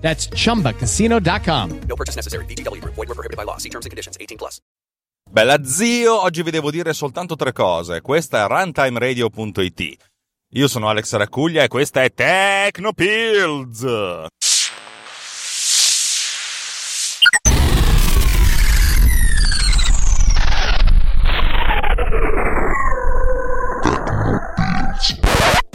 That's chumbacasino.com. No purchase necessary. Group. Void were prohibited by law. See terms and conditions. 18 plus. Bella zio, oggi vi devo dire soltanto tre cose. Questa è runtimeradio.it. Io sono Alex Raccuglia e questa è Tecnopills.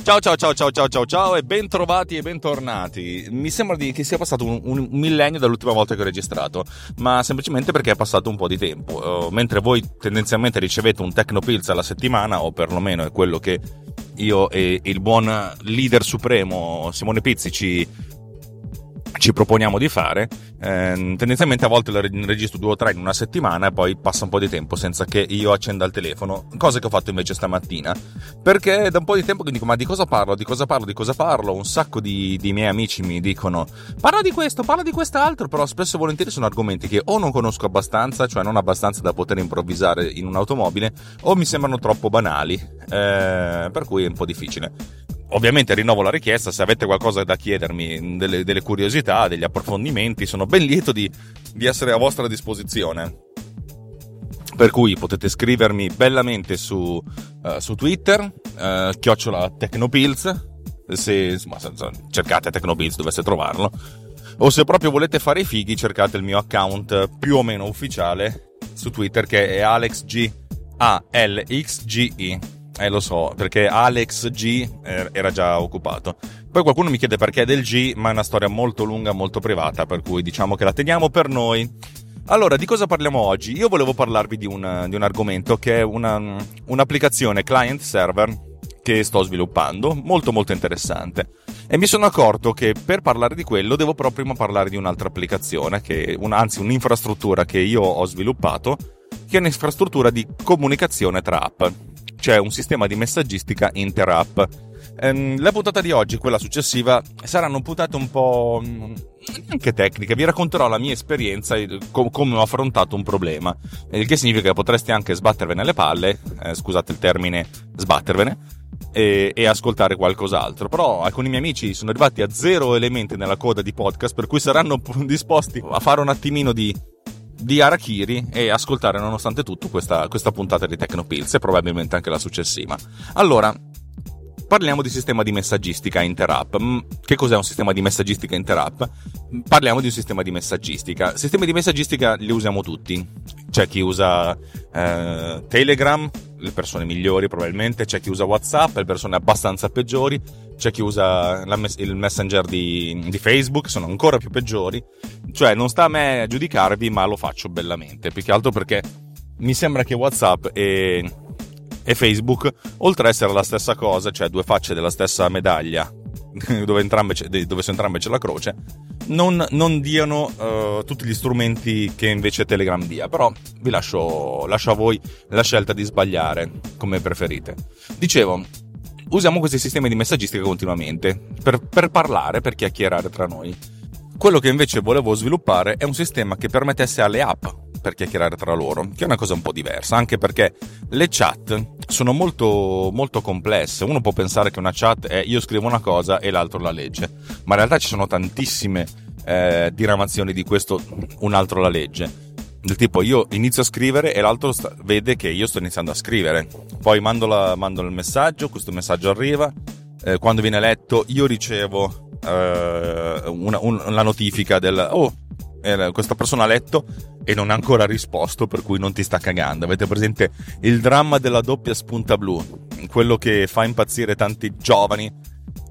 Ciao ciao ciao ciao ciao ciao ciao e bentrovati e bentornati. Mi sembra di, che sia passato un, un, millennio dall'ultima volta che ho registrato, ma semplicemente perché è passato un po' di tempo. Uh, mentre voi tendenzialmente ricevete un Tecnopills alla settimana, o perlomeno è quello che io e il buon leader supremo Simone Pizzi ci, ci proponiamo di fare, eh, tendenzialmente a volte la registro due o tre in una settimana e poi passa un po' di tempo senza che io accenda il telefono, cosa che ho fatto invece stamattina, perché da un po' di tempo che dico ma di cosa parlo, di cosa parlo, di cosa parlo, un sacco di, di miei amici mi dicono parla di questo, parla di quest'altro, però spesso e volentieri sono argomenti che o non conosco abbastanza, cioè non abbastanza da poter improvvisare in un'automobile, o mi sembrano troppo banali, eh, per cui è un po' difficile ovviamente rinnovo la richiesta, se avete qualcosa da chiedermi, delle, delle curiosità, degli approfondimenti, sono ben lieto di, di, essere a vostra disposizione. Per cui potete scrivermi bellamente su, uh, su Twitter, uh, chiocciola Tecnopills, se insomma, cercate Tecnopills dovesse trovarlo, o se proprio volete fare i fighi cercate il mio account più o meno ufficiale su Twitter che è AlexG, A-L-X-G-I eh, lo so, perché Alex G eh, era già occupato. Poi qualcuno mi chiede perché è del G, ma è una storia molto lunga, molto privata, per cui diciamo che la teniamo per noi. Allora, di cosa parliamo oggi? Io volevo parlarvi di un, di un argomento che è una, un'applicazione client-server che sto sviluppando, molto molto interessante. E mi sono accorto che per parlare di quello devo però prima parlare di un'altra applicazione, che un, anzi un'infrastruttura che io ho sviluppato, che è un'infrastruttura di comunicazione tra app c'è un sistema di messaggistica inter-app. Ehm, la puntata di oggi quella successiva saranno puntate un po' anche tecniche. Vi racconterò la mia esperienza e come ho affrontato un problema. Il che significa che potreste anche sbattervene le palle, eh, scusate il termine, sbattervene. E, e, ascoltare qualcos'altro. Però alcuni miei amici sono arrivati a zero elementi nella coda di podcast, per cui saranno disposti a fare un attimino di di Arakiri e ascoltare nonostante tutto questa, questa puntata di Tecnopills e probabilmente anche la successiva. Allora, parliamo di sistema di messaggistica inter-app. Mm, che cos'è un sistema di messaggistica inter-app? Parliamo di un sistema di messaggistica. Sistemi di messaggistica li usiamo tutti. C'è chi usa eh, Telegram, le persone migliori probabilmente, c'è chi usa WhatsApp, le persone abbastanza peggiori, c'è chi usa mes- il messenger di, di, Facebook, sono ancora più peggiori. Cioè, non sta a me giudicarvi, ma lo faccio bellamente. Più che altro perché mi sembra che WhatsApp e, e Facebook, oltre ad essere la stessa cosa, cioè due facce della stessa medaglia, dove, entrambe dove su entrambe c'è la croce, non, non diano uh, tutti gli strumenti che invece Telegram dia. Però vi lascio, lascio a voi la scelta di sbagliare come preferite. Dicevo, usiamo questi sistemi di messaggistica continuamente per, per parlare, per chiacchierare tra noi. Quello che invece volevo sviluppare è un sistema che permettesse alle app per chiacchierare tra loro, che è una cosa un po' diversa, anche perché le chat sono molto, molto complesse. Uno può pensare che una chat è io scrivo una cosa e l'altro la legge, ma in realtà ci sono tantissime eh, diramazioni di questo, un altro la legge. Del tipo io inizio a scrivere e l'altro sta, vede che io sto iniziando a scrivere. Poi mando, la, mando il messaggio, questo messaggio arriva. Eh, quando viene letto io ricevo eh, una, un, la notifica del oh, questa persona ha letto e non ha ancora risposto, per cui non ti sta cagando. Avete presente il dramma della doppia spunta blu? Quello che fa impazzire tanti giovani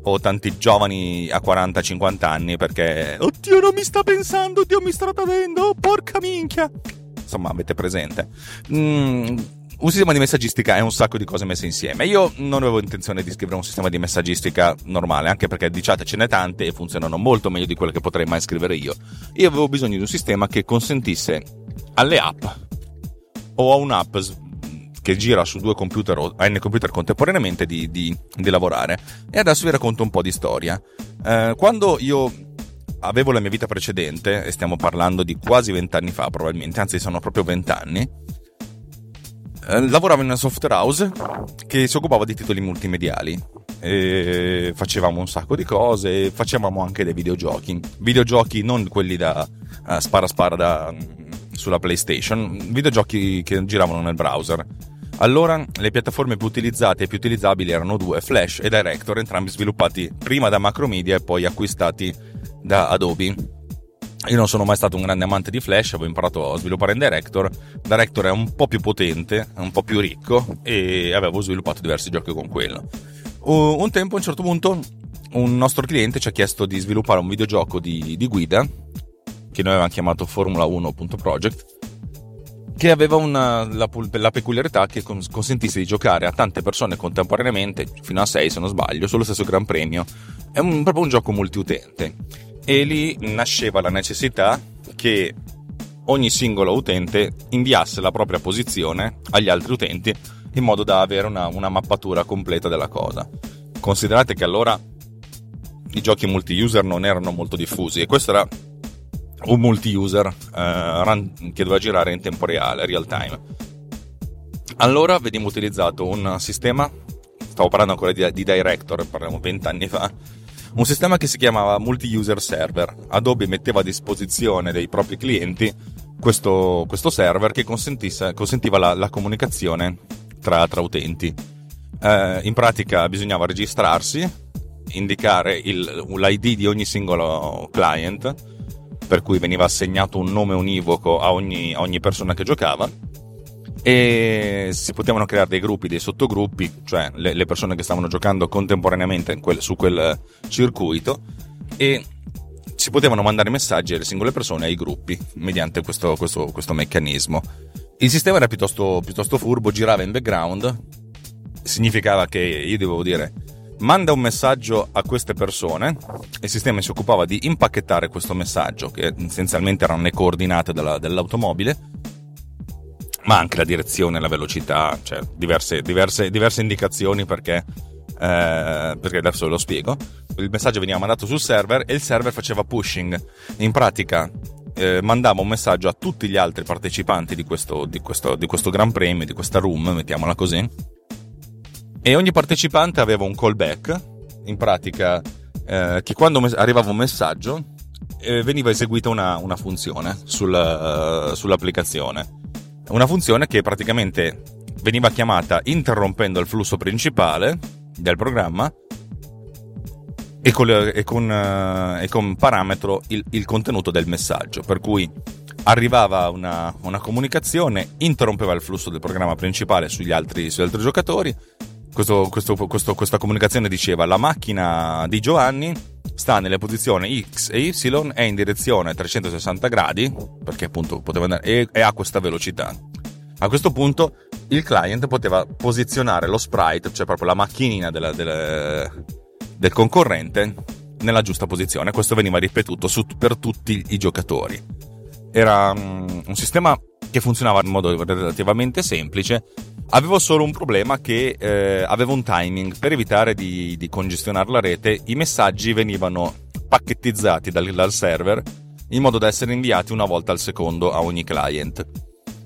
o tanti giovani a 40-50 anni perché oddio non mi sta pensando, Dio mi sta tradendo, porca minchia. Insomma, avete presente. Mm, un sistema di messaggistica è un sacco di cose messe insieme. Io non avevo intenzione di scrivere un sistema di messaggistica normale, anche perché di chat ce n'è tante e funzionano molto meglio di quelle che potrei mai scrivere io. Io avevo bisogno di un sistema che consentisse alle app o a un'app che gira su due computer o n computer contemporaneamente di, di, di lavorare. E adesso vi racconto un po' di storia. Eh, quando io avevo la mia vita precedente, e stiamo parlando di quasi vent'anni fa probabilmente, anzi sono proprio vent'anni, eh, lavoravo in una software house che si occupava di titoli multimediali. E facevamo un sacco di cose, facevamo anche dei videogiochi. Videogiochi non quelli da uh, spara spara da, sulla PlayStation, videogiochi che giravano nel browser. Allora le piattaforme più utilizzate e più utilizzabili erano due, Flash e Director, entrambi sviluppati prima da Macromedia e poi acquistati da Adobe. Io non sono mai stato un grande amante di Flash, avevo imparato a sviluppare in Director. Director è un po' più potente, un po' più ricco e avevo sviluppato diversi giochi con quello. Un tempo, a un certo punto, un nostro cliente ci ha chiesto di sviluppare un videogioco di, di guida che noi avevamo chiamato Formula 1.project che aveva una, la, la, peculiarità che consentisse di giocare a tante persone contemporaneamente, fino a 6 se non sbaglio, sullo stesso Gran Premio. È un, proprio un gioco multiutente. E lì nasceva la necessità che ogni singolo utente inviasse la propria posizione agli altri utenti in modo da avere una, una mappatura completa della cosa. Considerate che allora i giochi multi-user non erano molto diffusi e questo era un multi-user eh, che doveva girare in tempo reale, real time. Allora vediamo utilizzato un sistema, stavo parlando ancora di, di Director, parliamo vent'anni fa, un sistema che si chiamava multi-user server. Adobe metteva a disposizione dei propri clienti questo, questo server che consentiva la, la comunicazione tra, tra utenti. Eh, in pratica bisognava registrarsi, indicare il, l'ID di ogni singolo client, per cui veniva assegnato un nome univoco a ogni, a ogni persona che giocava e si potevano creare dei gruppi, dei sottogruppi, cioè le, le persone che stavano giocando contemporaneamente quel, su quel circuito e si potevano mandare messaggi alle singole persone ai gruppi mediante questo, questo, questo meccanismo. Il sistema era piuttosto, piuttosto furbo, girava in background, significava che io dovevo dire manda un messaggio a queste persone il sistema si occupava di impacchettare questo messaggio, che essenzialmente erano le coordinate della, dell'automobile, ma anche la direzione, la velocità, cioè diverse, diverse, diverse indicazioni perché, eh, perché adesso lo spiego. Il messaggio veniva mandato sul server e il server faceva pushing. In pratica eh, mandava un messaggio a tutti gli altri partecipanti di questo, di questo, di questo Gran Premio, di questa room, mettiamola così, e ogni partecipante aveva un callback, in pratica eh, che quando mes- arrivava un messaggio eh, veniva eseguita una, una funzione sul, uh, sull'applicazione. Una funzione che praticamente veniva chiamata interrompendo il flusso principale del programma e con, e con, uh, e con parametro il, il, contenuto del messaggio. Per cui arrivava una, una, comunicazione, interrompeva il flusso del programma principale sugli altri, sugli altri giocatori questo, questo, questo, questa comunicazione diceva la macchina di Giovanni sta nelle posizioni X e Y è in direzione 360 gradi perché appunto poteva andare e, e ha questa velocità. A questo punto il client poteva posizionare lo sprite cioè proprio la macchinina della, della, del concorrente nella giusta posizione. Questo veniva ripetuto su, per tutti i giocatori. Era um, un sistema che funzionava in modo relativamente semplice Avevo solo un problema che eh, aveva un timing. Per evitare di, di, congestionare la rete, i messaggi venivano pacchettizzati dal, dal server in modo da essere inviati una volta al secondo a ogni client.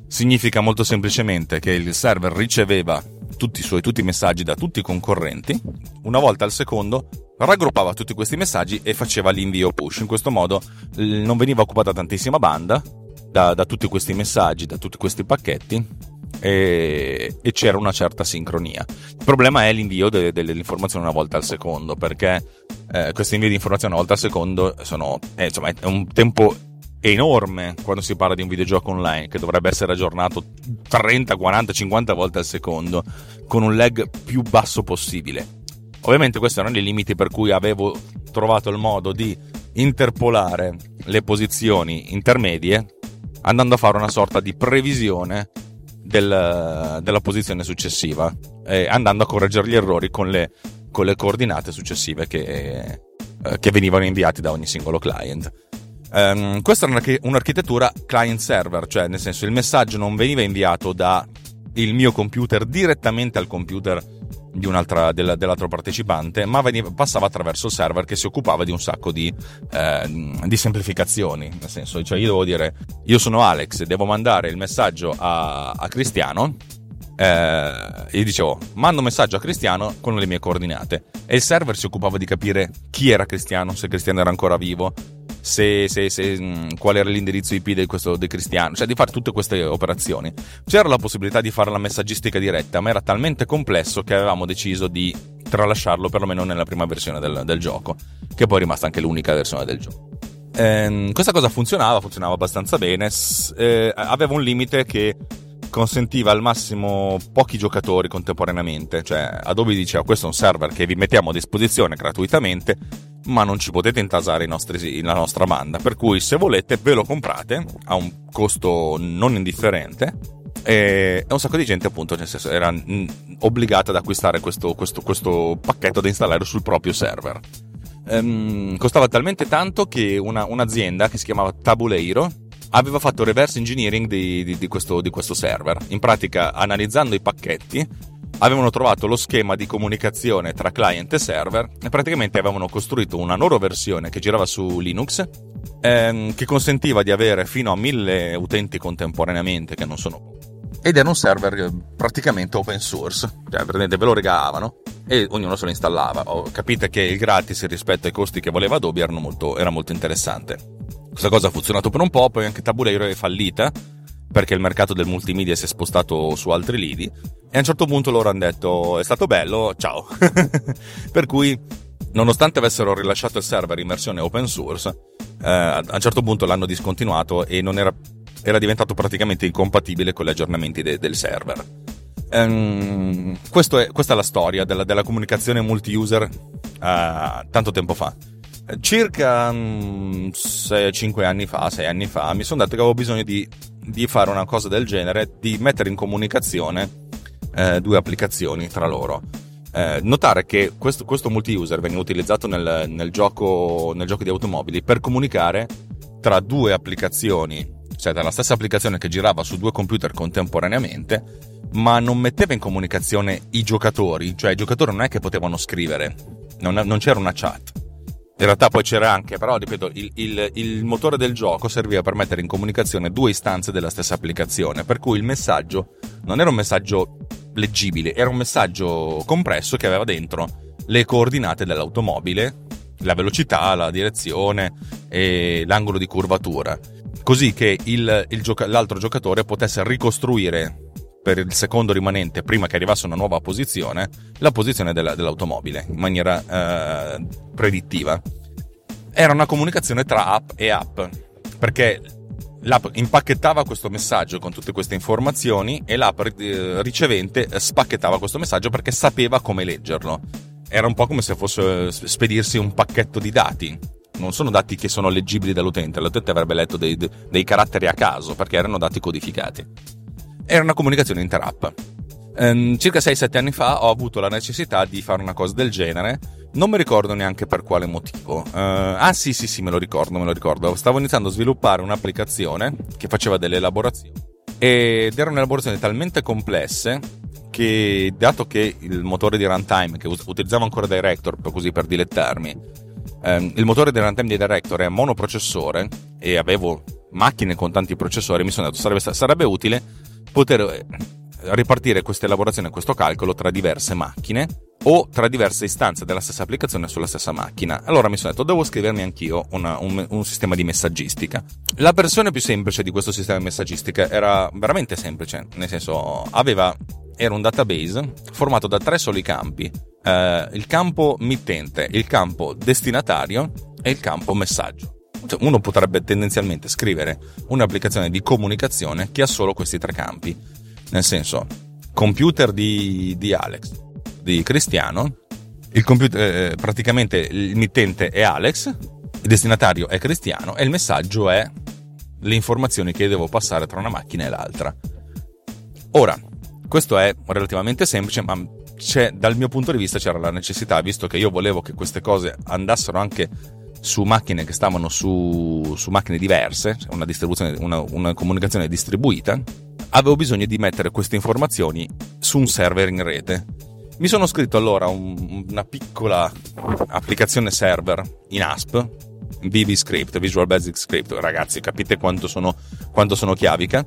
Significa molto semplicemente che il server riceveva tutti i suoi tutti i messaggi da tutti i concorrenti, una volta al secondo raggruppava tutti questi messaggi e faceva l'invio push. In questo modo non veniva occupata tantissima banda da, da tutti questi messaggi, da tutti questi pacchetti e, c'era una certa sincronia. Il problema è l'invio de, de, dell'informazione una volta al secondo, perché eh, questo invio di informazione una volta al secondo sono, eh, insomma, è un tempo enorme quando si parla di un videogioco online che dovrebbe essere aggiornato 30, 40, 50 volte al secondo con un lag più basso possibile. Ovviamente questi erano i limiti per cui avevo trovato il modo di interpolare le posizioni intermedie andando a fare una sorta di previsione del, della posizione successiva, eh, andando a correggere gli errori con le, con le coordinate successive che, eh, che venivano inviate da ogni singolo client. Um, questa un'arch- un'architettura client-server, cioè nel senso il messaggio non veniva inviato dal mio computer direttamente al computer di un'altra, della, dell'altro partecipante, ma veniva, passava attraverso il server che si occupava di un sacco di, eh, di semplificazioni. Nel senso, cioè io devo dire, io sono Alex devo mandare il messaggio a, a Cristiano. Eh, io dicevo, mando un messaggio a Cristiano con le mie coordinate. E il server si occupava di capire chi era Cristiano, se Cristiano era ancora vivo, se, se, se, mm, qual era l'indirizzo IP di questo di Cristiano, cioè di fare tutte queste operazioni. C'era la possibilità di fare la messaggistica diretta, ma era talmente complesso che avevamo deciso di tralasciarlo perlomeno nella prima versione del, del gioco, che poi è rimasta anche l'unica versione del gioco. Ehm, questa cosa funzionava, funzionava abbastanza bene, eh, aveva un limite che consentiva al massimo pochi giocatori contemporaneamente, cioè Adobe diceva questo è un server che vi mettiamo a disposizione gratuitamente, ma non ci potete intasare nostri, la nostra banda, per cui se volete ve lo comprate a un costo non indifferente. E un sacco di gente appunto nel senso, era obbligata ad acquistare questo, questo, questo pacchetto da installare sul proprio server. Ehm, costava talmente tanto che una, un'azienda che si chiamava Tabuleiro aveva fatto reverse engineering di, di, di, questo, di questo server. In pratica, analizzando i pacchetti, avevano trovato lo schema di comunicazione tra client e server e praticamente avevano costruito una loro versione che girava su Linux ehm, che consentiva di avere fino a mille utenti contemporaneamente che non sono ed era un server praticamente open source. Cioè praticamente ve lo regalavano e ognuno se lo installava. Capite che il gratis rispetto ai costi che voleva Adobe molto, era molto interessante questa cosa ha funzionato per un po', poi anche Tabuleiro è fallita perché il mercato del multimedia si è spostato su altri lidi e a un certo punto loro hanno detto è stato bello, ciao. per cui nonostante avessero rilasciato il server in versione open source, eh, a un certo punto l'hanno discontinuato e non era, era diventato praticamente incompatibile con gli aggiornamenti de, del server. Um, è, questa è la storia della, della comunicazione multi-user uh, tanto tempo fa circa 5 mm, anni fa, 6 anni fa, mi sono detto che avevo bisogno di, di, fare una cosa del genere, di mettere in comunicazione eh, due applicazioni tra loro. Eh, notare che questo, questo multi-user veniva utilizzato nel, nel, gioco, nel gioco di automobili per comunicare tra due applicazioni, cioè tra la stessa applicazione che girava su due computer contemporaneamente, ma non metteva in comunicazione i giocatori, cioè i giocatori non è che potevano scrivere, non, non c'era una chat in realtà poi c'era anche, però ripeto, il, il, il, motore del gioco serviva per mettere in comunicazione due istanze della stessa applicazione, per cui il messaggio non era un messaggio leggibile, era un messaggio compresso che aveva dentro le coordinate dell'automobile, la velocità, la direzione e l'angolo di curvatura, così che il, gioca- l'altro giocatore potesse ricostruire per il secondo rimanente, prima che arrivasse una nuova posizione, la posizione della, dell'automobile in maniera eh, predittiva. Era una comunicazione tra app e app, perché l'app impacchettava questo messaggio con tutte queste informazioni e l'app eh, ricevente spacchettava questo messaggio perché sapeva come leggerlo. Era un po' come se fosse spedirsi un pacchetto di dati. Non sono dati che sono leggibili dall'utente, l'utente avrebbe letto dei, dei caratteri a caso perché erano dati codificati era una comunicazione interapp. Um, circa 6-7 anni fa ho avuto la necessità di fare una cosa del genere. Non mi ricordo neanche per quale motivo. Uh, ah, sì, sì, sì, me lo ricordo, me lo ricordo. Stavo iniziando a sviluppare un'applicazione che faceva delle elaborazioni. Ed erano elaborazioni talmente complesse che, dato che il motore di runtime, che utilizzavo ancora Director, così per dilettarmi, um, il motore di runtime di Director è monoprocessore e avevo macchine con tanti processori, mi sono detto sarebbe, sarebbe utile poter eh, ripartire questa elaborazione questo calcolo tra diverse macchine o tra diverse istanze della stessa applicazione sulla stessa macchina. Allora mi sono detto, devo scrivermi anch'io una, un, un, sistema di messaggistica. La versione più semplice di questo sistema di messaggistica era veramente semplice, nel senso aveva, era un database formato da tre soli campi, eh, il campo mittente, il campo destinatario e il campo messaggio. Cioè, uno potrebbe tendenzialmente scrivere un'applicazione di comunicazione che ha solo questi tre campi. Nel senso, computer di, di Alex, di Cristiano, il computer, eh, praticamente il mittente è Alex, il destinatario è Cristiano e il messaggio è le informazioni che devo passare tra una macchina e l'altra. Ora, questo è relativamente semplice, ma dal mio punto di vista c'era la necessità, visto che io volevo che queste cose andassero anche su macchine che stavano su, su macchine diverse, cioè una una, una comunicazione distribuita, avevo bisogno di mettere queste informazioni su un server in rete. Mi sono scritto allora un, una piccola applicazione server in ASP, VB Script, Visual Basic Script. Ragazzi, capite quanto sono, quanto sono chiavica?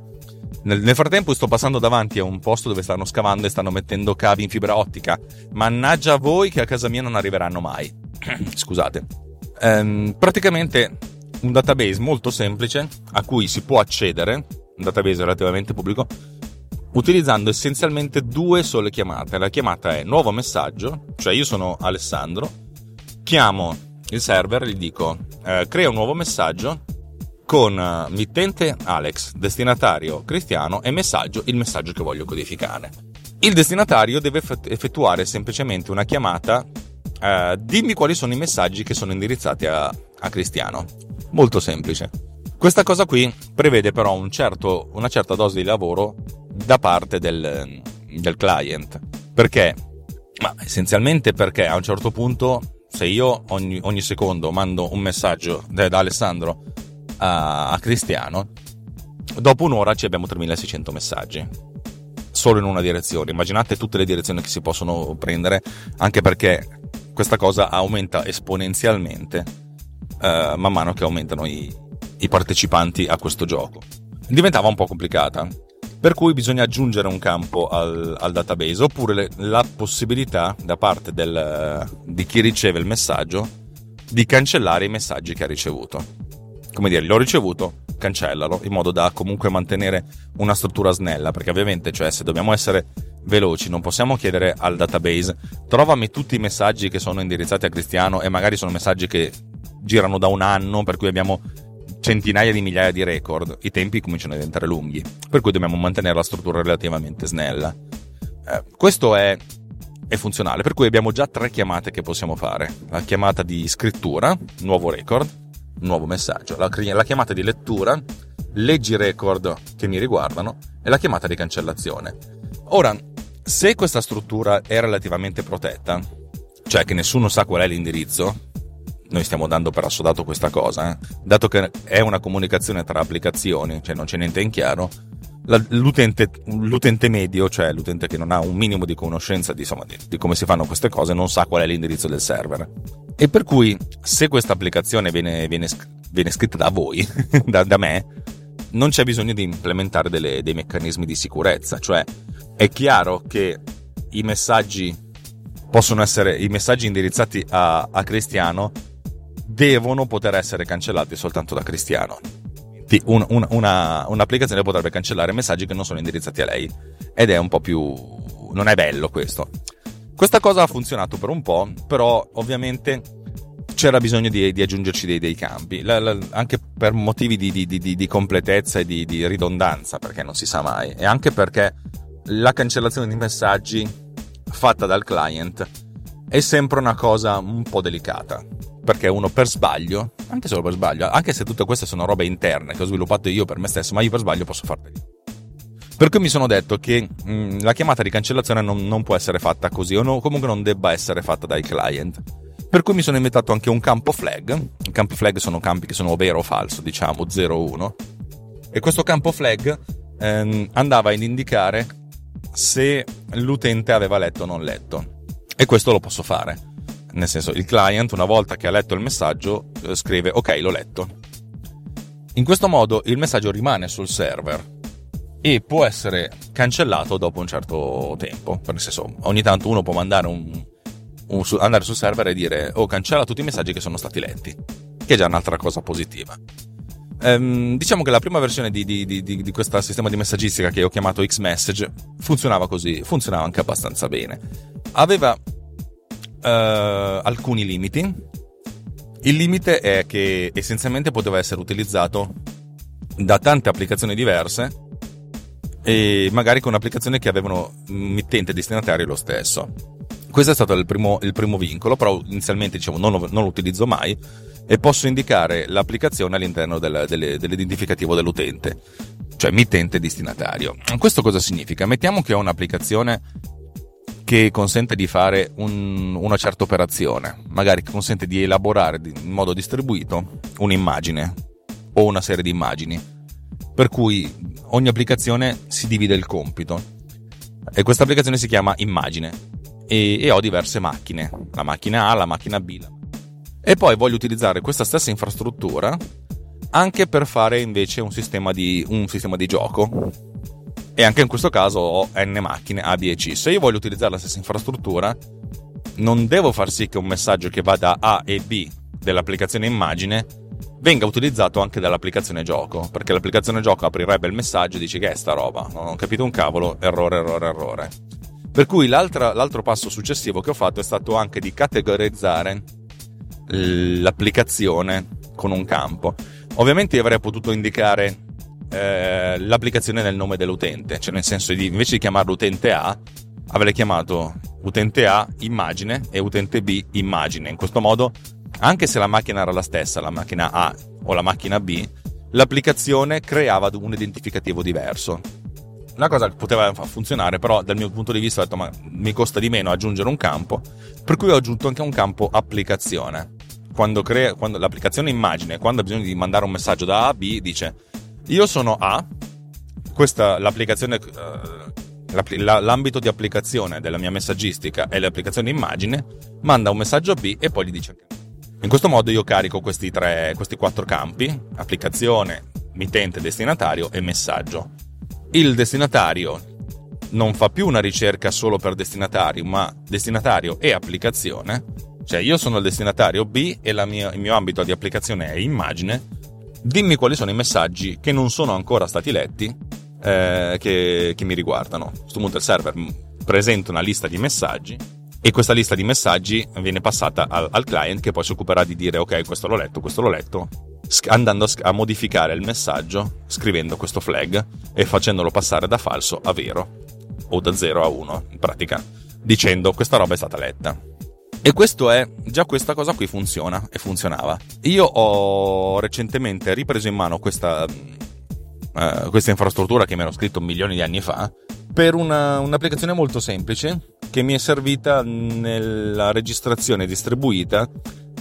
Nel, nel, frattempo sto passando davanti a un posto dove stanno scavando e stanno mettendo cavi in fibra ottica. Mannaggia voi che a casa mia non arriveranno mai. Scusate. Ehm, praticamente un database molto semplice a cui si può accedere, un database relativamente pubblico, utilizzando essenzialmente due sole chiamate. La chiamata è nuovo messaggio, cioè io sono Alessandro, chiamo il server gli dico eh, crea un nuovo messaggio con uh, mittente Alex, destinatario Cristiano e messaggio il messaggio che voglio codificare. Il destinatario deve effettuare semplicemente una chiamata uh, dimmi quali sono i messaggi che sono indirizzati a, a Cristiano. Molto semplice. Questa cosa qui prevede però un certo, una certa dose di lavoro da parte del, del client. Perché? Ma essenzialmente perché a un certo punto, se io ogni, ogni secondo mando un messaggio da, da Alessandro a, a Cristiano, dopo un'ora ci abbiamo 3600 messaggi solo in una direzione. Immaginate tutte le direzioni che si possono prendere, anche perché questa cosa aumenta esponenzialmente uh, man mano che aumentano i, i, partecipanti a questo gioco. Diventava un po' complicata, per cui bisogna aggiungere un campo al, al database oppure le, la possibilità da parte del, di chi riceve il messaggio di cancellare i messaggi che ha ricevuto come dire, l'ho ricevuto, cancellalo, in modo da comunque mantenere una struttura snella, perché ovviamente, cioè, se dobbiamo essere veloci, non possiamo chiedere al database trovami tutti i messaggi che sono indirizzati a Cristiano e magari sono messaggi che girano da un anno, per cui abbiamo centinaia di migliaia di record, i tempi cominciano a diventare lunghi, per cui dobbiamo mantenere la struttura relativamente snella. Eh, questo è, è funzionale, per cui abbiamo già tre chiamate che possiamo fare. La chiamata di scrittura, nuovo record, nuovo messaggio, la, la chiamata di lettura, leggi record che mi riguardano e la chiamata di cancellazione. Ora, se questa struttura è relativamente protetta, cioè che nessuno sa qual è l'indirizzo, noi stiamo dando per assodato questa cosa, eh? dato che è una comunicazione tra applicazioni, cioè non c'è niente in chiaro, l'utente, l'utente, medio, cioè l'utente che non ha un minimo di conoscenza di, insomma, di, di, come si fanno queste cose, non sa qual è l'indirizzo del server. E per cui, se questa applicazione viene, viene, viene scritta da voi, da, da, me, non c'è bisogno di implementare delle, dei meccanismi di sicurezza. Cioè, è chiaro che i messaggi possono essere, i messaggi indirizzati a, a Cristiano devono poter essere cancellati soltanto da Cristiano un, un, una, un'applicazione potrebbe cancellare messaggi che non sono indirizzati a lei. Ed è un po' più... non è bello questo. Questa cosa ha funzionato per un po', però ovviamente c'era bisogno di, di aggiungerci dei, dei campi, la, la, anche per motivi di, di, di completezza e di, ridondanza, perché non si sa mai, e anche perché la cancellazione di messaggi fatta dal client è sempre una cosa un po' delicata perché uno per sbaglio, anche solo per sbaglio, anche se tutte queste sono robe interne che ho sviluppato io per me stesso, ma io per sbaglio posso farle. Per cui mi sono detto che mh, mm, la chiamata di cancellazione non, non, può essere fatta così, o no, comunque non debba essere fatta dai client. Per cui mi sono inventato anche un campo flag. I campi flag sono campi che sono vero o falso, diciamo 0 o 1. E questo campo flag ehm, andava ad indicare se l'utente aveva letto o non letto. E questo lo posso fare nel senso, il client, una volta che ha letto il messaggio, eh, scrive ok, l'ho letto. In questo modo il messaggio rimane sul server e può essere cancellato dopo un certo tempo. Nel senso, ogni tanto uno può mandare un, un, andare sul server e dire oh, cancella tutti i messaggi che sono stati letti, che è già un'altra cosa positiva. Ehm, diciamo che la prima versione di, di, di, di questo sistema di messaggistica che ho chiamato Xmessage funzionava così, funzionava anche abbastanza bene. Aveva alcuni limiti. Il limite è che essenzialmente poteva essere utilizzato da tante applicazioni diverse e magari con applicazioni che avevano mittente e destinatario lo stesso. Questo è stato il primo, il primo vincolo, però inizialmente diciamo, non, lo, non, lo, utilizzo mai e posso indicare l'applicazione all'interno del, delle, dell'identificativo dell'utente, cioè mittente e destinatario. Questo cosa significa? Mettiamo che ho un'applicazione che consente di fare un, una certa operazione, magari consente di elaborare in modo distribuito un'immagine o una serie di immagini, per cui ogni applicazione si divide il compito. E questa applicazione si chiama immagine. E, e ho diverse macchine, la macchina A, la macchina B. E poi voglio utilizzare questa stessa infrastruttura anche per fare invece un sistema di, un sistema di gioco e anche in questo caso ho n macchine A, B e C. Se io voglio utilizzare la stessa infrastruttura, non devo far sì che un messaggio che va da A e B dell'applicazione immagine venga utilizzato anche dall'applicazione gioco, perché l'applicazione gioco aprirebbe il messaggio e dice che è sta roba, non ho capito un cavolo, errore, errore, errore. Per cui l'altro passo successivo che ho fatto è stato anche di categorizzare l'applicazione con un campo. Ovviamente io avrei potuto indicare eh, l'applicazione nel nome dell'utente, cioè nel senso di invece di chiamarlo utente A, avrei chiamato utente A immagine e utente B immagine. In questo modo, anche se la macchina era la stessa, la macchina A o la macchina B, l'applicazione creava un identificativo diverso. Una cosa che poteva funzionare, però dal mio punto di vista ho detto ma mi costa di meno aggiungere un campo, per cui ho aggiunto anche un campo applicazione. Quando, crea, quando l'applicazione immagine, quando ha bisogno di mandare un messaggio da A a B, dice io sono A, questa l'applicazione uh, l'ambito di applicazione della mia messaggistica è l'applicazione immagine, manda un messaggio a B e poi gli dice in questo modo io carico questi tre, questi quattro campi, applicazione, mittente, destinatario e messaggio. Il destinatario non fa più una ricerca solo per destinatario, ma destinatario e applicazione. Cioè io sono il destinatario B e mia, il mio ambito di applicazione è immagine dimmi quali sono i messaggi che non sono ancora stati letti eh, che, che, mi riguardano. A questo punto il server presenta una lista di messaggi e questa lista di messaggi viene passata al, al client che poi si occuperà di dire ok questo l'ho letto, questo l'ho letto, andando a modificare il messaggio scrivendo questo flag e facendolo passare da falso a vero o da 0 a 1 in pratica dicendo questa roba è stata letta e questo è, già questa cosa qui funziona e funzionava. Io ho recentemente ripreso in mano questa, uh, questa infrastruttura che mi ero scritto milioni di anni fa per una, un'applicazione molto semplice che mi è servita nella registrazione distribuita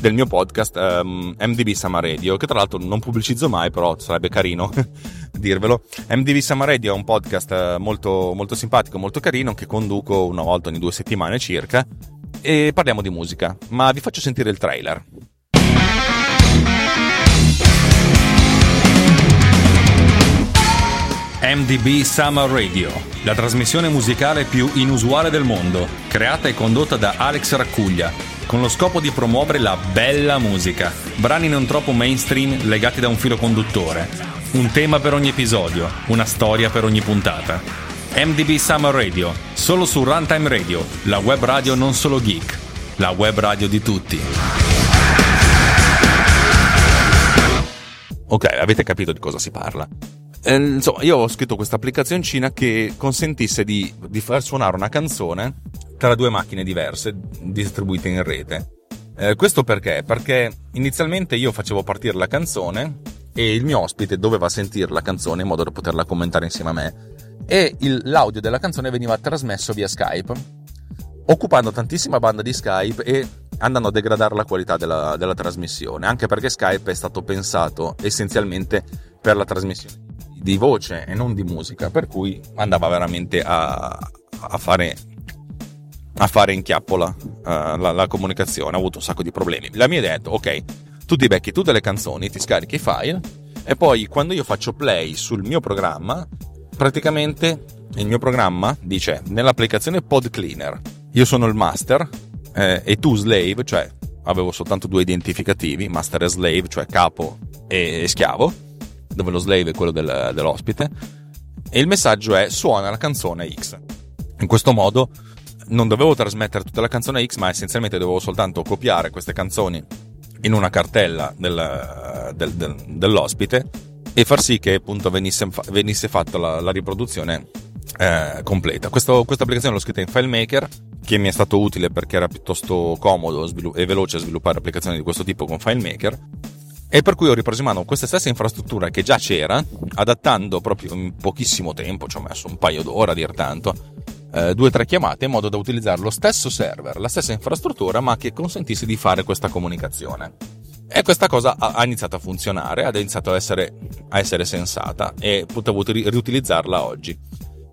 del mio podcast um, ehm, MDB Summer Radio, che tra l'altro non pubblicizzo mai, però sarebbe carino dirvelo. MDB Summer Radio è un podcast eh, molto, molto simpatico, molto carino, che conduco una volta ogni due settimane circa e parliamo di musica, ma vi faccio sentire il trailer. MDB Summer Radio, la trasmissione musicale più inusuale del mondo, creata e condotta da Alex Raccuglia, con lo scopo di promuovere la bella musica, brani non troppo mainstream legati da un filo conduttore, un tema per ogni episodio, una storia per ogni puntata. MDB Summer Radio, solo su Runtime Radio, la web radio non solo geek, la web radio di tutti. Ok, avete capito di cosa si parla. Eh, insomma, io ho scritto questa applicazioncina che consentisse di, di, far suonare una canzone tra due macchine diverse distribuite in rete. Eh, questo perché? Perché inizialmente io facevo partire la canzone e il mio ospite doveva sentire la canzone in modo da poterla commentare insieme a me e il, l'audio della canzone veniva trasmesso via Skype, occupando tantissima banda di Skype e andando a degradare la qualità della, della trasmissione, anche perché Skype è stato pensato essenzialmente per la trasmissione di voce e non di musica, per cui andava veramente a, a fare a fare in chiappola uh, la, la, comunicazione, ho avuto un sacco di problemi. La mia idea è detto, ok, tu ti becchi tutte le canzoni, ti scarichi i file e poi quando io faccio play sul mio programma praticamente il mio programma dice nell'applicazione Pod Cleaner io sono il master eh, e tu slave, cioè avevo soltanto due identificativi, master e slave, cioè capo e, schiavo, dove lo slave è quello del, dell'ospite, e il messaggio è suona la canzone X. In questo modo non dovevo trasmettere tutta la canzone X, ma essenzialmente dovevo soltanto copiare queste canzoni in una cartella del, del, del, dell'ospite e far sì che appunto venisse, venisse fatta la, la riproduzione eh, completa. Questo, questa applicazione l'ho scritta in FileMaker che mi è stato utile perché era piuttosto comodo e veloce sviluppare applicazioni di questo tipo con FileMaker e per cui ho ripreso in mano questa stessa infrastruttura che già c'era, adattando proprio in pochissimo tempo, ci ho messo un paio d'ore a dir tanto, eh, due o tre chiamate in modo da utilizzare lo stesso server, la stessa infrastruttura, ma che consentisse di fare questa comunicazione. E questa cosa ha iniziato a funzionare, ha iniziato a essere, a essere sensata e potevo riutilizzarla oggi.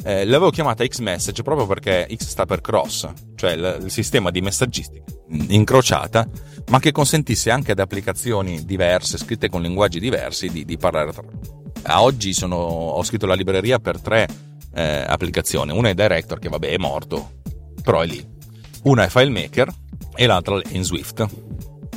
Eh, l'avevo chiamata X-Message proprio perché X sta per cross, cioè il, il, sistema di messaggistica incrociata, ma che consentisse anche ad applicazioni diverse, scritte con linguaggi diversi, di, di parlare tra loro. A oggi sono, ho scritto la libreria per tre eh, applicazioni. Una è Director, che vabbè è morto, però è lì. Una è FileMaker e l'altra è in Swift,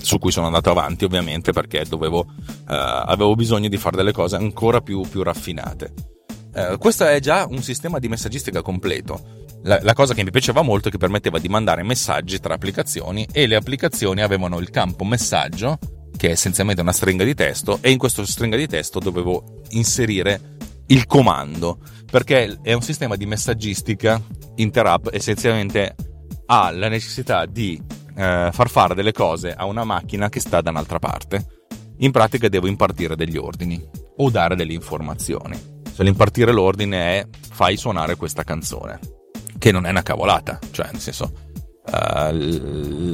su cui sono andato avanti ovviamente perché dovevo, eh, avevo bisogno di fare delle cose ancora più, più raffinate. Eh, questo è già un sistema di messaggistica completo. La, la, cosa che mi piaceva molto è che permetteva di mandare messaggi tra applicazioni e le applicazioni avevano il campo messaggio, che è essenzialmente una stringa di testo, e in questa stringa di testo dovevo inserire il comando, perché è un sistema di messaggistica interapp essenzialmente ha la necessità di eh, far fare delle cose a una macchina che sta da un'altra parte. In pratica devo impartire degli ordini o dare delle informazioni. Se l'impartire l'ordine è fai suonare questa canzone, che non è una cavolata, cioè nel senso uh,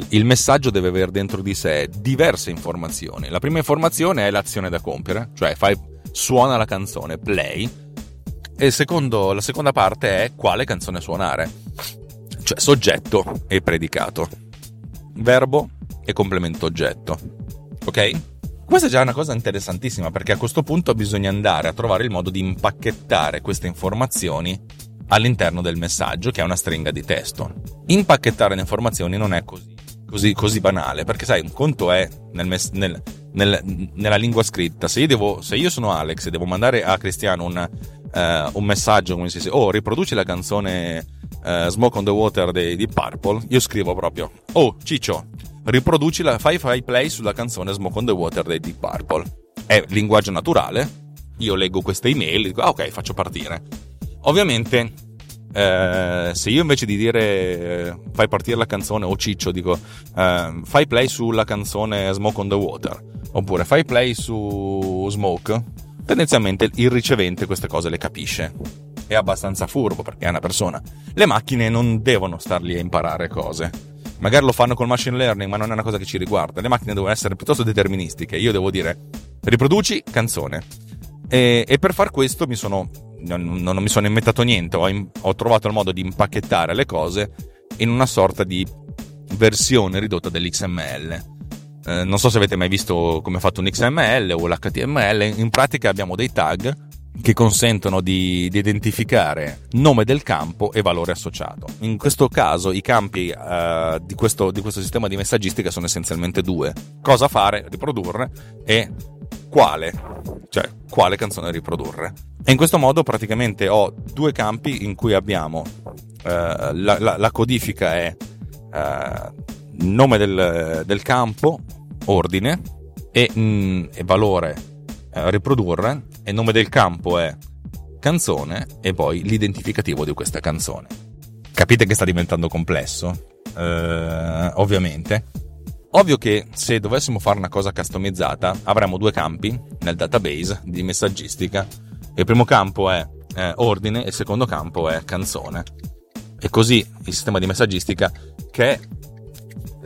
il messaggio deve avere dentro di sé diverse informazioni. La prima informazione è l'azione da compiere, cioè fai, suona la canzone, play, e secondo, la seconda parte è quale canzone suonare, cioè soggetto e predicato, verbo e complemento oggetto. Ok? Questa è già una cosa interessantissima perché a questo punto bisogna andare a trovare il modo di impacchettare queste informazioni all'interno del messaggio che è una stringa di testo. Impacchettare le informazioni non è così, così, così banale perché sai, un conto è nel, mes- nel, nel, nella lingua scritta. Se io, devo, se io, sono Alex e devo mandare a Cristiano un, uh, un messaggio come se oh riproduci la canzone uh, Smoke on the Water di, di Purple, io scrivo proprio oh Ciccio riproduci la fai, fai play sulla canzone Smoke on the Water dei Deep Purple. È linguaggio naturale. Io leggo queste email e dico, ah, ok, faccio partire. Ovviamente, eh, se io invece di dire eh, fai partire la canzone o ciccio, dico eh, fai play sulla canzone Smoke on the Water, oppure fai play su Smoke, tendenzialmente il ricevente queste cose le capisce. È abbastanza furbo perché è una persona. Le macchine non devono star lì a imparare cose magari lo fanno col machine learning, ma non è una cosa che ci riguarda. Le macchine devono essere piuttosto deterministiche. Io devo dire, riproduci canzone. E, e per far questo mi sono, non, non, mi sono inventato niente, ho, ho trovato il modo di impacchettare le cose in una sorta di versione ridotta dell'XML. Eh, non so se avete mai visto come è fatto un XML o l'HTML, in pratica abbiamo dei tag che consentono di, di, identificare nome del campo e valore associato. In questo caso i campi uh, di, questo, di questo sistema di messaggistica sono essenzialmente due. Cosa fare, riprodurre e quale, cioè quale canzone riprodurre. E in questo modo praticamente ho due campi in cui abbiamo uh, la, la, la, codifica è uh, nome del, del, campo, ordine e, mm, e valore riprodurre e il nome del campo è canzone e poi l'identificativo di questa canzone. Capite che sta diventando complesso? Uh, ovviamente. Ovvio che se dovessimo fare una cosa customizzata avremmo due campi nel database di messaggistica. Il primo campo è eh, ordine e il secondo campo è canzone. E così il sistema di messaggistica che è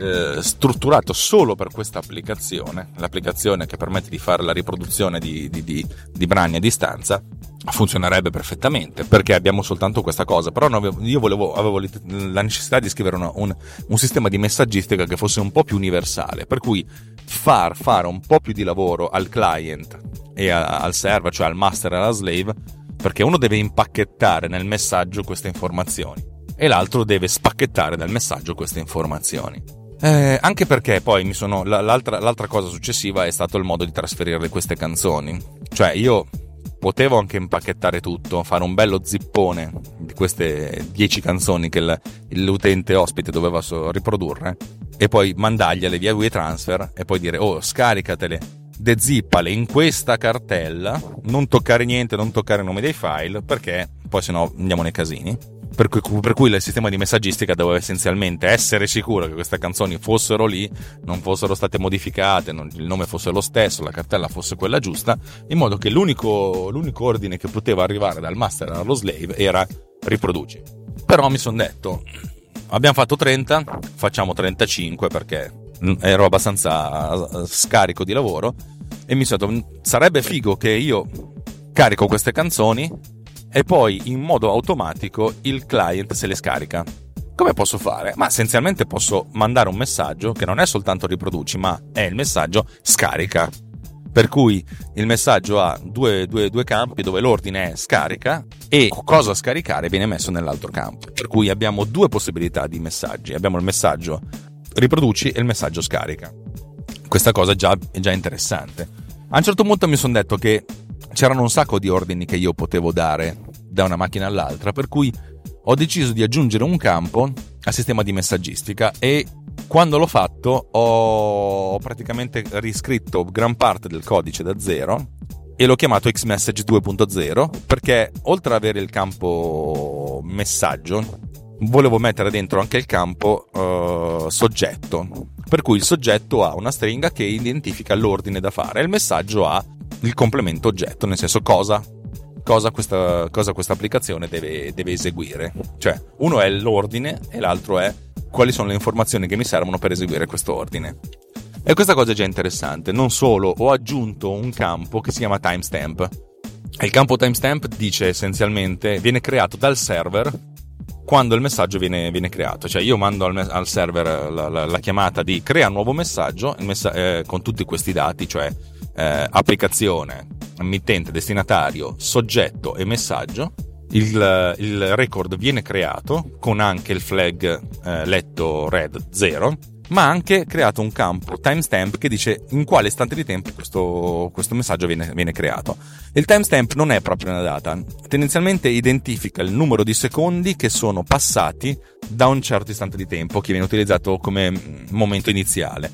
eh, strutturato solo per questa applicazione, l'applicazione che permette di fare la riproduzione di, di, di, di brani a distanza, funzionerebbe perfettamente perché abbiamo soltanto questa cosa. Però io volevo, avevo la necessità di scrivere una, un, un sistema di messaggistica che fosse un po' più universale, per cui far fare un po' più di lavoro al client e a, al server, cioè al master e alla slave, perché uno deve impacchettare nel messaggio queste informazioni e l'altro deve spacchettare dal messaggio queste informazioni. Eh, anche perché poi mi sono. L'altra, l'altra cosa successiva è stato il modo di trasferire queste canzoni. Cioè, io potevo anche impacchettare tutto, fare un bello zippone di queste 10 canzoni che l'utente ospite doveva riprodurre e poi mandargliele via WeTransfer e poi dire oh scaricatele, dezippale in questa cartella, non toccare niente, non toccare il nome dei file perché poi sennò andiamo nei casini per cui, per cui, il sistema di messaggistica doveva essenzialmente essere sicuro che queste canzoni fossero lì, non fossero state modificate, non, il nome fosse lo stesso, la cartella fosse quella giusta, in modo che l'unico, l'unico ordine che poteva arrivare dal master allo slave era riproduci. Però mi sono detto, abbiamo fatto 30, facciamo 35 perché ero abbastanza scarico di lavoro e mi sono detto, sarebbe figo che io carico queste canzoni e poi in modo automatico il client se le scarica. Come posso fare? Ma essenzialmente posso mandare un messaggio che non è soltanto riproduci, ma è il messaggio scarica. Per cui il messaggio ha due, due, due campi dove l'ordine è scarica e cosa scaricare viene messo nell'altro campo. Per cui abbiamo due possibilità di messaggi. Abbiamo il messaggio riproduci e il messaggio scarica. Questa cosa già, è già interessante. A un certo punto mi sono detto che c'erano un sacco di ordini che io potevo dare da una macchina all'altra, per cui ho deciso di aggiungere un campo al sistema di messaggistica e quando l'ho fatto ho praticamente riscritto gran parte del codice da zero e l'ho chiamato Xmessage 2.0 perché oltre ad avere il campo messaggio volevo mettere dentro anche il campo uh, soggetto. Per cui il soggetto ha una stringa che identifica l'ordine da fare e il messaggio ha il complemento oggetto nel senso cosa cosa questa, cosa questa applicazione deve, deve eseguire cioè uno è l'ordine e l'altro è quali sono le informazioni che mi servono per eseguire questo ordine. E questa cosa è già interessante. Non solo, ho aggiunto un campo che si chiama timestamp. Il campo timestamp dice essenzialmente viene creato dal server quando il messaggio viene, viene creato. Cioè io mando al, al server la, la, la, chiamata di crea un nuovo messaggio messa- eh, con tutti questi dati, cioè eh, applicazione, mittente, destinatario, soggetto e messaggio il, il, record viene creato con anche il flag eh, letto red 0 ma anche creato un campo timestamp che dice in quale istante di tempo questo, questo messaggio viene, viene, creato. Il timestamp non è proprio una data, tendenzialmente identifica il numero di secondi che sono passati da un certo istante di tempo che viene utilizzato come momento iniziale.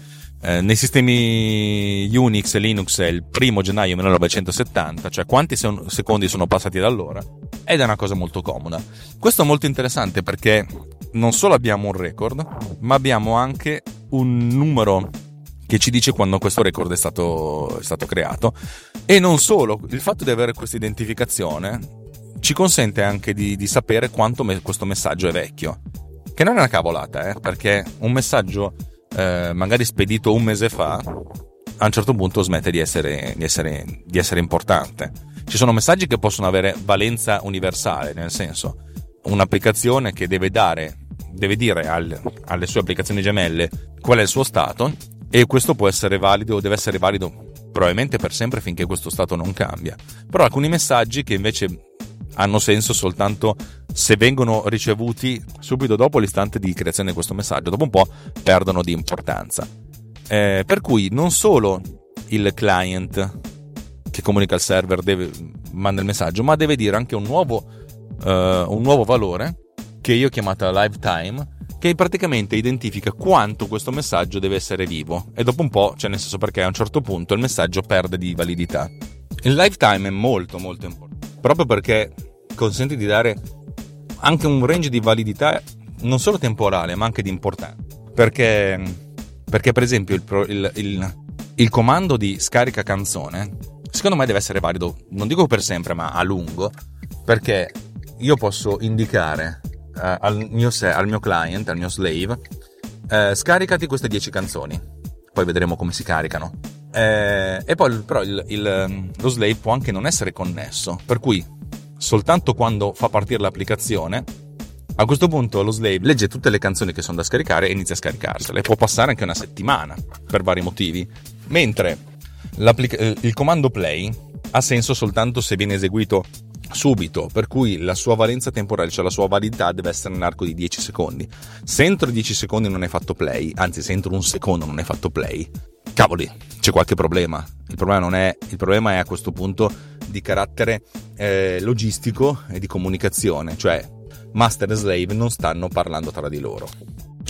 Eh, nei sistemi Unix e Linux è il primo gennaio 1970, cioè quanti secondi sono passati da allora, ed è una cosa molto comoda. Questo è molto interessante perché non solo abbiamo un record, ma abbiamo anche un numero che ci dice quando questo record è stato, è stato creato. E non solo, il fatto di avere questa identificazione ci consente anche di, di sapere quanto me, questo messaggio è vecchio. Che non è una cavolata, eh, perché un messaggio eh, magari spedito un mese fa, a un certo punto smette di essere, di, essere, di essere importante. Ci sono messaggi che possono avere valenza universale, nel senso un'applicazione che deve dare, deve dire al, alle sue applicazioni gemelle qual è il suo stato e questo può essere valido, deve essere valido probabilmente per sempre finché questo stato non cambia. Però alcuni messaggi che invece hanno senso soltanto se vengono ricevuti subito dopo l'istante di creazione di questo messaggio, dopo un po' perdono di importanza. Eh, per cui non solo il client che comunica al server deve, manda il messaggio, ma deve dire anche un nuovo, uh, un nuovo valore che io ho chiamato lifetime che praticamente identifica quanto questo messaggio deve essere vivo e dopo un po', cioè nel senso perché a un certo punto il messaggio perde di validità. Il lifetime è molto molto importante, proprio perché consente di dare anche un range di validità non solo temporale ma anche di importanza. Perché, perché per esempio il, il, il, il comando di scarica canzone secondo me deve essere valido, non dico per sempre ma a lungo, perché io posso indicare uh, al, mio, al, mio, client, al mio slave, uh, scaricati queste 10 canzoni, poi vedremo come si caricano. Uh, e poi però il, il, lo slave può anche non essere connesso, per cui soltanto quando fa partire l'applicazione, a questo punto lo slave legge tutte le canzoni che sono da scaricare e inizia a scaricarsele. Può passare anche una settimana per vari motivi. Mentre eh, il comando play ha senso soltanto se viene eseguito subito, per cui la sua valenza temporale, cioè la sua validità, deve essere nell'arco di 10 secondi. Se entro 10 secondi non hai fatto play, anzi, se entro un secondo non hai fatto play, cavoli, c'è qualche problema. Il problema, è, il problema è a questo punto di carattere eh, logistico e di comunicazione, cioè master e slave non stanno parlando tra di loro.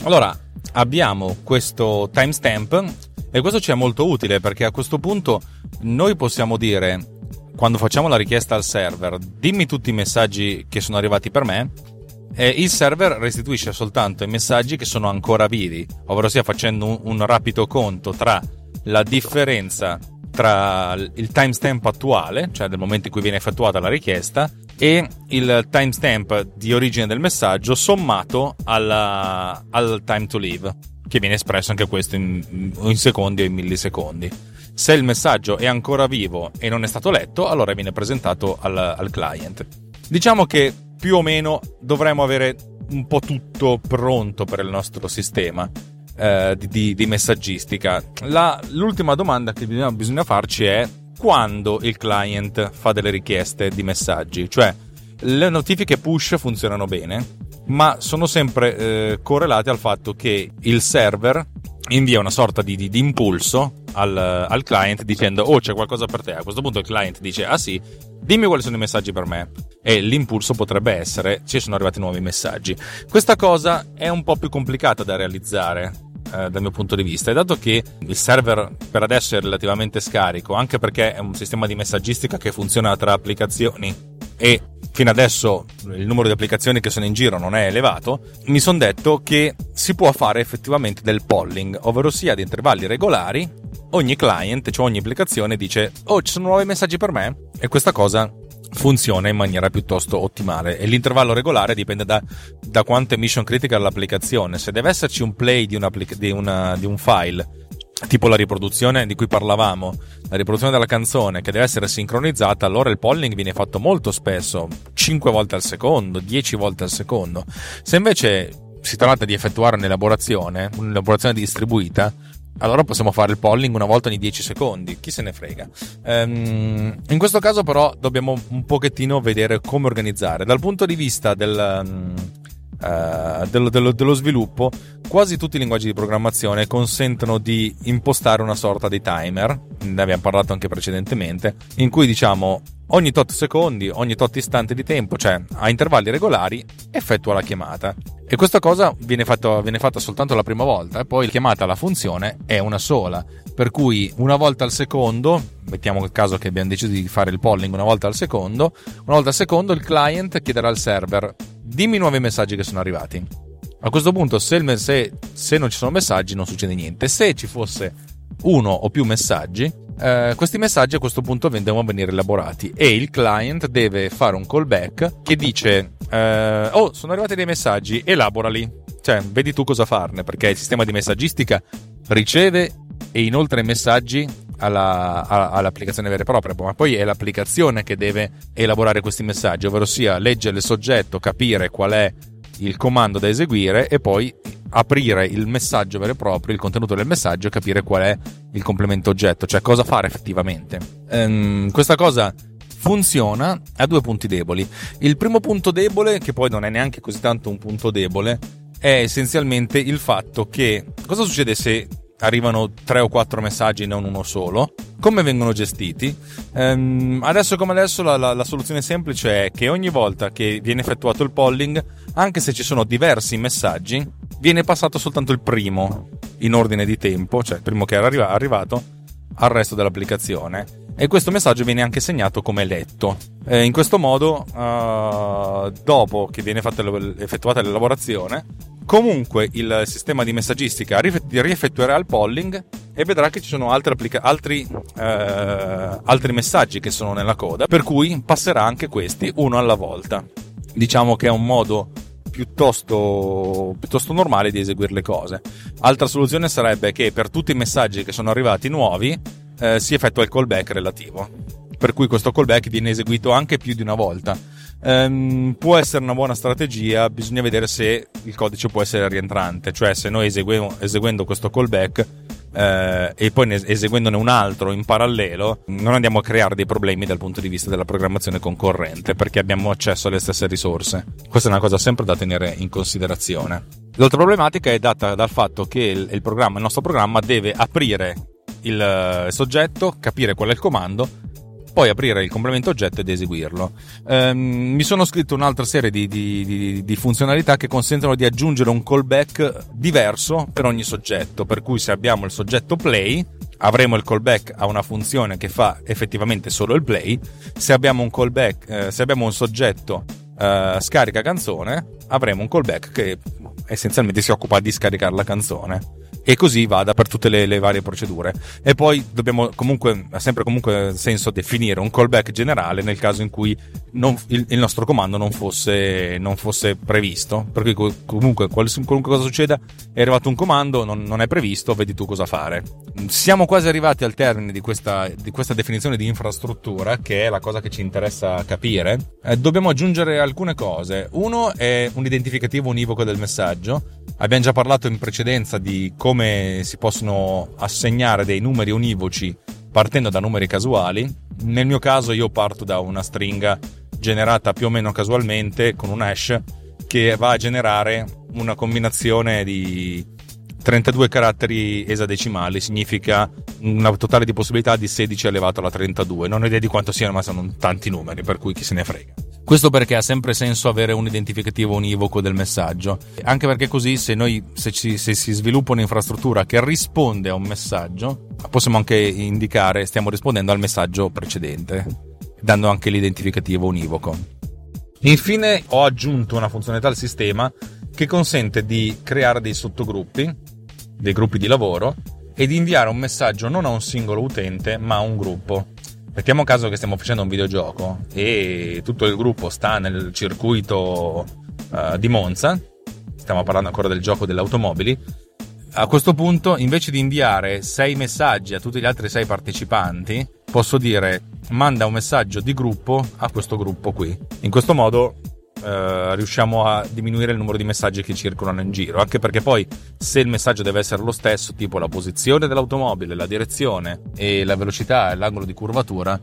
Allora, abbiamo questo timestamp e questo ci è molto utile perché a questo punto noi possiamo dire quando facciamo la richiesta al server dimmi tutti i messaggi che sono arrivati per me e il server restituisce soltanto i messaggi che sono ancora vivi, ovvero sia facendo un, un rapido conto tra la differenza tra il timestamp attuale, cioè del momento in cui viene effettuata la richiesta, e il timestamp di origine del messaggio sommato alla, al time to leave, che viene espresso anche questo in, in secondi o in millisecondi. Se il messaggio è ancora vivo e non è stato letto, allora viene presentato al, al client. Diciamo che più o meno dovremmo avere un po' tutto pronto per il nostro sistema eh, di, di, messaggistica. La, l'ultima domanda che bisogna, bisogna farci è quando il client fa delle richieste di messaggi, cioè le notifiche push funzionano bene, ma sono sempre eh, correlate al fatto che il server invia una sorta di, di, di impulso al, al, client dicendo oh c'è qualcosa per te. A questo punto il client dice ah sì dimmi quali sono i messaggi per me. E l'impulso potrebbe essere ci sono arrivati nuovi messaggi. Questa cosa è un po' più complicata da realizzare eh, dal mio punto di vista. E dato che il server per adesso è relativamente scarico, anche perché è un sistema di messaggistica che funziona tra applicazioni e fino adesso il numero di applicazioni che sono in giro non è elevato, mi sono detto che si può fare effettivamente del polling, ovvero sia ad intervalli regolari, ogni client, cioè ogni applicazione dice "Oh, ci sono nuovi messaggi per me?" e questa cosa funziona in maniera piuttosto ottimale e l'intervallo regolare dipende da, da quanto è mission critical l'applicazione. Se deve esserci un play di, di, una, di un file tipo la riproduzione di cui parlavamo, la riproduzione della canzone che deve essere sincronizzata, allora il polling viene fatto molto spesso, 5 volte al secondo, 10 volte al secondo. Se invece si tratta di effettuare un'elaborazione, un'elaborazione distribuita, allora possiamo fare il polling una volta ogni 10 secondi, chi se ne frega. Um, in questo caso però dobbiamo un pochettino vedere come organizzare. Dal punto di vista del, um, uh, dello, dello, dello, sviluppo, quasi tutti i linguaggi di programmazione consentono di impostare una sorta di timer, ne abbiamo parlato anche precedentemente, in cui diciamo ogni tot secondi, ogni tot istante di tempo, cioè a intervalli regolari, effettua la chiamata. E questa cosa viene, fatto, viene fatta soltanto la prima volta e poi la chiamata alla funzione è una sola. Per cui una volta al secondo, mettiamo il caso che abbiamo deciso di fare il polling una volta al secondo, una volta al secondo il client chiederà al server dimmi nuovi messaggi che sono arrivati. A questo punto se, se, se non ci sono messaggi non succede niente. Se ci fosse uno o più messaggi, eh, questi messaggi a questo punto devono venire elaborati e il client deve fare un callback che dice eh, oh sono arrivati dei messaggi elaborali cioè vedi tu cosa farne perché il sistema di messaggistica riceve e inoltre i messaggi alla, alla, all'applicazione vera e propria, ma poi è l'applicazione che deve elaborare questi messaggi, ovvero sia leggere il soggetto, capire qual è il comando da eseguire e poi aprire il messaggio vero e proprio, il contenuto del messaggio e capire qual è il complemento oggetto, cioè cosa fare effettivamente. Ehm, questa cosa funziona a due punti deboli. Il primo punto debole, che poi non è neanche così tanto un punto debole, è essenzialmente il fatto che cosa succede se arrivano tre o quattro messaggi non uno solo. Come vengono gestiti? Ehm, adesso come adesso la, la, la, soluzione semplice è che ogni volta che viene effettuato il polling anche se ci sono diversi messaggi viene passato soltanto il primo in ordine di tempo cioè il primo che era arrivato al resto dell'applicazione. E questo messaggio viene anche segnato come letto. Eh, in questo modo, uh, dopo che viene fatta, effettuata l'elaborazione, comunque il sistema di messaggistica rieffettuerà il polling e vedrà che ci sono applica- altri, uh, altri messaggi che sono nella coda, per cui passerà anche questi uno alla volta. Diciamo che è un modo piuttosto, piuttosto normale di eseguire le cose. Altra soluzione sarebbe che per tutti i messaggi che sono arrivati nuovi eh, si effettua il callback relativo. Per cui questo callback viene eseguito anche più di una volta. Um, può essere una buona strategia, bisogna vedere se il codice può essere rientrante, cioè se noi eseguiamo, eseguendo questo callback eh, e poi eseguendone un altro in parallelo, non andiamo a creare dei problemi dal punto di vista della programmazione concorrente perché abbiamo accesso alle stesse risorse. Questa è una cosa sempre da tenere in considerazione. L'altra problematica è data dal fatto che il, il, programma, il nostro programma deve aprire il eh, soggetto, capire qual è il comando, poi aprire il complemento oggetto ed eseguirlo. Ehm, mi sono scritto un'altra serie di, di, di, di, funzionalità che consentono di aggiungere un callback diverso per ogni soggetto, per cui se abbiamo il soggetto play avremo il callback a una funzione che fa effettivamente solo il play, se abbiamo un callback, eh, se abbiamo un soggetto eh, scarica canzone, avremo un callback che essenzialmente si occupa di scaricare la canzone e così vada per tutte le, le, varie procedure. E poi dobbiamo comunque, ha sempre comunque senso definire un callback generale nel caso in cui non, il, il, nostro comando non fosse, non fosse previsto. Perché comunque qualunque cosa succeda, è arrivato un comando, non, non, è previsto, vedi tu cosa fare. Siamo quasi arrivati al termine di questa, di questa definizione di infrastruttura, che è la cosa che ci interessa capire. Eh, dobbiamo aggiungere alcune cose. Uno è un identificativo univoco del messaggio. Abbiamo già parlato in precedenza di come come si possono assegnare dei numeri univoci partendo da numeri casuali. Nel mio caso io parto da una stringa generata più o meno casualmente con un hash che va a generare una combinazione di 32 caratteri esadecimali, significa una totale di possibilità di 16 elevato alla 32. Non ho idea di quanto siano, ma sono tanti numeri, per cui chi se ne frega. Questo perché ha sempre senso avere un identificativo univoco del messaggio, anche perché così se, noi, se, ci, se si sviluppa un'infrastruttura che risponde a un messaggio, possiamo anche indicare stiamo rispondendo al messaggio precedente, dando anche l'identificativo univoco. Infine ho aggiunto una funzionalità al sistema che consente di creare dei sottogruppi, dei gruppi di lavoro, e di inviare un messaggio non a un singolo utente ma a un gruppo. Mettiamo caso che stiamo facendo un videogioco e tutto il gruppo sta nel circuito uh, di Monza, stiamo parlando ancora del gioco delle automobili. A questo punto, invece di inviare sei messaggi a tutti gli altri sei partecipanti, posso dire manda un messaggio di gruppo a questo gruppo qui. In questo modo Uh, riusciamo a diminuire il numero di messaggi che circolano in giro. Anche perché poi, se il messaggio deve essere lo stesso, tipo la posizione dell'automobile, la direzione e la velocità e l'angolo di curvatura,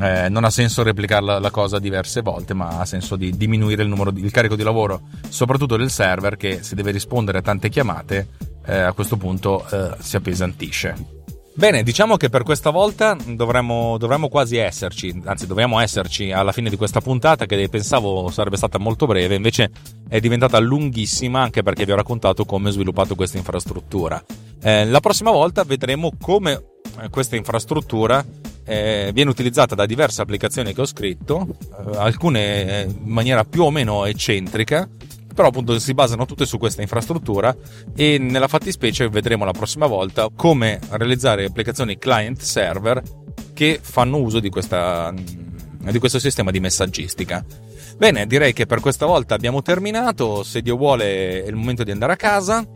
eh, non ha senso replicare la, la, cosa diverse volte, ma ha senso di diminuire il, numero di, il carico di lavoro, soprattutto del server che se deve rispondere a tante chiamate, eh, a questo punto eh, si appesantisce. Bene, diciamo che per questa volta dovremmo, dovremmo, quasi esserci, anzi dovremmo esserci alla fine di questa puntata che pensavo sarebbe stata molto breve, invece è diventata lunghissima anche perché vi ho raccontato come ho sviluppato questa infrastruttura. Eh, la prossima volta vedremo come eh, questa infrastruttura eh, viene utilizzata da diverse applicazioni che ho scritto, eh, alcune eh, in maniera più o meno eccentrica, però appunto si basano tutte su questa infrastruttura e nella fattispecie vedremo la prossima volta come realizzare applicazioni client server che fanno uso di, questa, di questo sistema di messaggistica. Bene, direi che per questa volta abbiamo terminato, se Dio vuole è il momento di andare a casa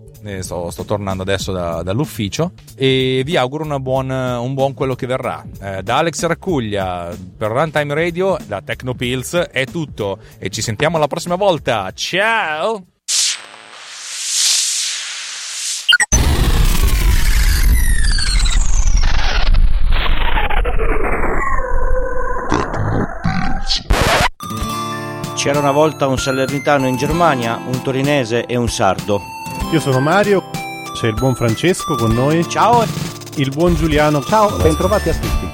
sto, sto, tornando adesso da, dall'ufficio e vi auguro buon, un buon quello che verrà. Eh, da Alex Raccuglia per Runtime Radio, da Tecnopills è tutto e ci sentiamo la prossima volta. Ciao! C'era una volta un salernitano in Germania, un torinese e un sardo. Io sono Mario, c'è il buon Francesco con noi. Ciao. Il buon Giuliano. Ciao, bentrovati a tutti.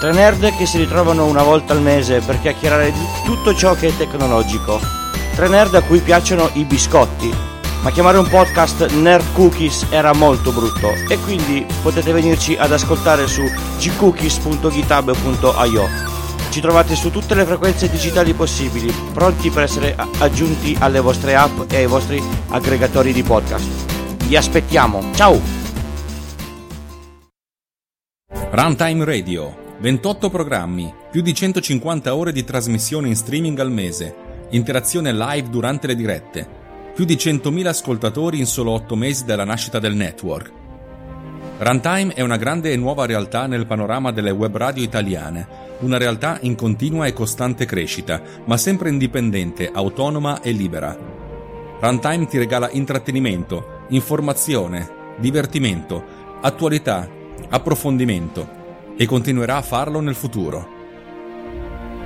Tre nerd che si ritrovano una volta al mese per chiacchierare di tutto ciò che è tecnologico. Tre nerd a cui piacciono i biscotti. Ma chiamare un podcast Nerd Cookies era molto brutto e quindi potete venirci ad ascoltare su gcookies.github.io ci trovate su tutte le frequenze digitali possibili, pronti per essere aggiunti alle vostre app e ai vostri aggregatori di podcast. Vi aspettiamo, ciao! Runtime Radio, 28 programmi, più di 150 ore di trasmissione in streaming al mese, interazione live durante le dirette, più di 100.000 ascoltatori in solo 8 mesi dalla nascita del network. Runtime è una grande e nuova realtà nel panorama delle web radio italiane una realtà in continua e costante crescita, ma sempre indipendente, autonoma e libera. Runtime ti regala intrattenimento, informazione, divertimento, attualità, approfondimento e continuerà a farlo nel futuro.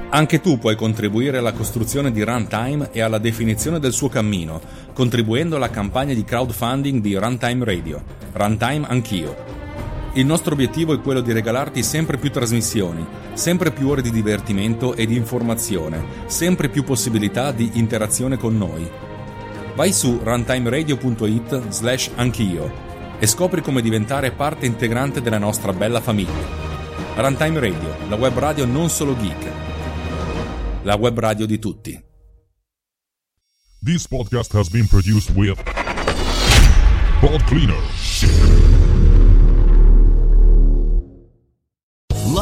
Anche tu puoi contribuire alla costruzione di Runtime e alla definizione del suo cammino, contribuendo alla campagna di crowdfunding di Runtime Radio. Runtime Anch'io il nostro obiettivo è quello di regalarti sempre più trasmissioni, sempre più ore di divertimento e di informazione, sempre più possibilità di interazione con noi. Vai su runtimeradio.it slash anch'io e scopri come diventare parte integrante della nostra bella famiglia. Runtime Radio, la web radio non solo geek, la web radio di tutti. This podcast has been produced with Pod Cleaner.